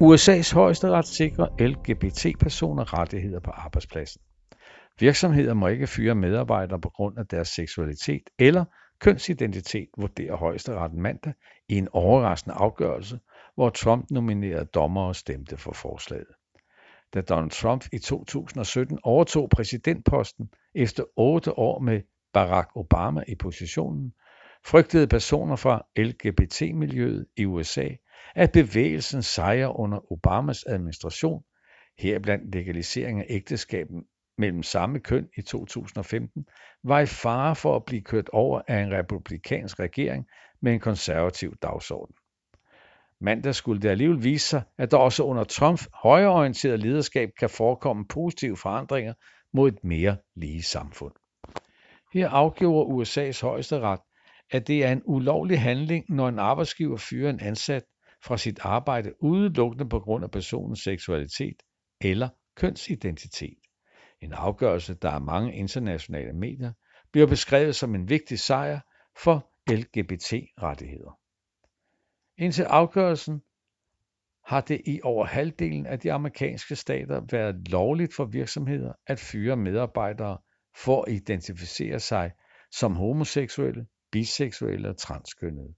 USA's højesteret sikrer LGBT-personer rettigheder på arbejdspladsen. Virksomheder må ikke fyre medarbejdere på grund af deres seksualitet eller kønsidentitet, vurderer højesteretten mandag i en overraskende afgørelse, hvor Trump nominerede dommere stemte for forslaget. Da Donald Trump i 2017 overtog præsidentposten efter otte år med Barack Obama i positionen, frygtede personer fra LGBT-miljøet i USA, at bevægelsen sejrer under Obamas administration, heriblandt legalisering af ægteskab mellem samme køn i 2015, var i fare for at blive kørt over af en republikansk regering med en konservativ dagsorden. Mandag skulle det alligevel vise sig, at der også under Trumps højreorienterede lederskab kan forekomme positive forandringer mod et mere lige samfund. Her afgjorde USA's højesteret, at det er en ulovlig handling, når en arbejdsgiver fyrer en ansat fra sit arbejde udelukkende på grund af personens seksualitet eller kønsidentitet. En afgørelse, der af mange internationale medier bliver beskrevet som en vigtig sejr for LGBT-rettigheder. Indtil afgørelsen har det i over halvdelen af de amerikanske stater været lovligt for virksomheder at fyre medarbejdere for at identificere sig som homoseksuelle, biseksuelle og transkønnede.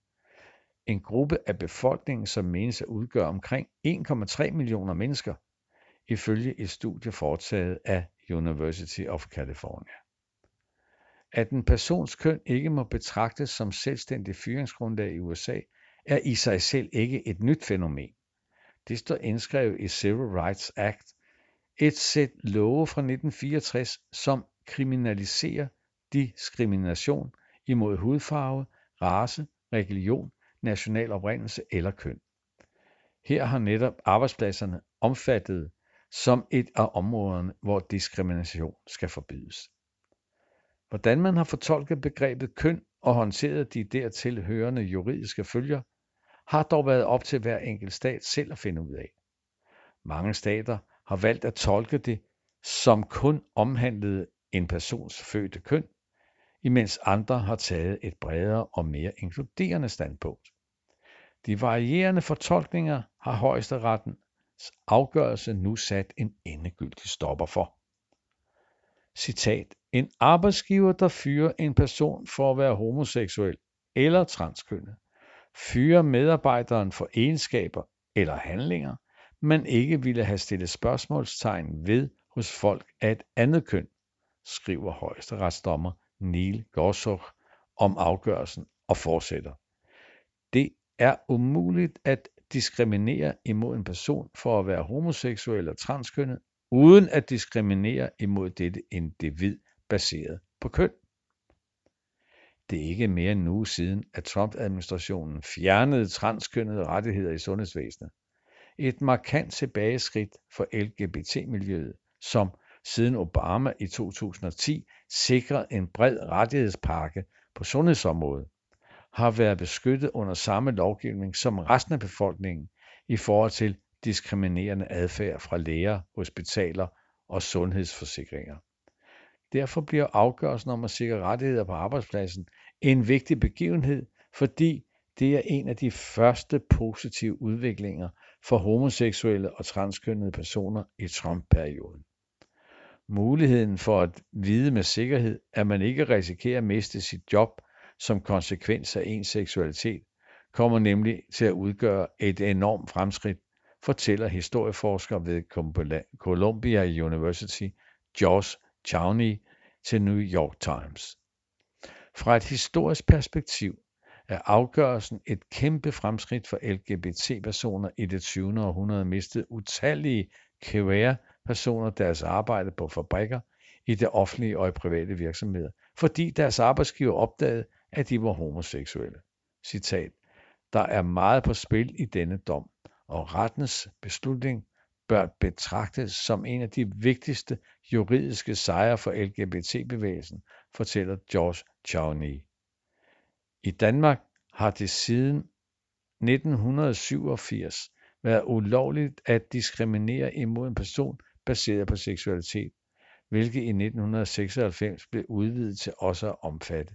En gruppe af befolkningen, som menes at udgøre omkring 1,3 millioner mennesker, ifølge et studie foretaget af University of California. At en persons køn ikke må betragtes som selvstændig fyringsgrundlag i USA, er i sig selv ikke et nyt fænomen. Det står indskrevet i Civil Rights Act, et sæt love fra 1964, som kriminaliserer diskrimination imod hudfarve, race, religion, national oprindelse eller køn. Her har netop arbejdspladserne omfattet som et af områderne, hvor diskrimination skal forbydes. Hvordan man har fortolket begrebet køn og håndteret de dertil hørende juridiske følger, har dog været op til hver enkelt stat selv at finde ud af. Mange stater har valgt at tolke det som kun omhandlede en persons fødte køn, imens andre har taget et bredere og mere inkluderende standpunkt. De varierende fortolkninger har højesterettens afgørelse nu sat en endegyldig stopper for. Citat. En arbejdsgiver, der fyrer en person for at være homoseksuel eller transkønnet, fyrer medarbejderen for egenskaber eller handlinger, man ikke ville have stillet spørgsmålstegn ved hos folk af et andet køn, skriver højesteretsdommer Neil Gorsuch om afgørelsen og fortsætter. Det er umuligt at diskriminere imod en person for at være homoseksuel eller transkønnet, uden at diskriminere imod dette individ baseret på køn. Det er ikke mere end en uge siden, at Trump-administrationen fjernede transkønnede rettigheder i sundhedsvæsenet. Et markant tilbageskridt for LGBT-miljøet, som siden Obama i 2010 sikrede en bred rettighedspakke på sundhedsområdet, har været beskyttet under samme lovgivning som resten af befolkningen i forhold til diskriminerende adfærd fra læger, hospitaler og sundhedsforsikringer. Derfor bliver afgørelsen om at sikre rettigheder på arbejdspladsen en vigtig begivenhed, fordi det er en af de første positive udviklinger for homoseksuelle og transkønnede personer i Trump-perioden. Muligheden for at vide med sikkerhed, at man ikke risikerer at miste sit job som konsekvens af ens seksualitet, kommer nemlig til at udgøre et enormt fremskridt, fortæller historieforsker ved Columbia University George Chowney til New York Times. Fra et historisk perspektiv er afgørelsen et kæmpe fremskridt for LGBT-personer i det 20. århundrede mistede utallige queer-personer deres arbejde på fabrikker, i det offentlige og i private virksomheder, fordi deres arbejdsgiver opdagede, at de var homoseksuelle. Citat. Der er meget på spil i denne dom, og rettens beslutning bør betragtes som en af de vigtigste juridiske sejre for LGBT-bevægelsen, fortæller George Chowney. I Danmark har det siden 1987 været ulovligt at diskriminere imod en person baseret på seksualitet, hvilket i 1996 blev udvidet til også at omfatte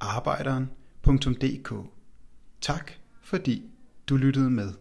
arbejderen.dk. Tak fordi du lyttede med.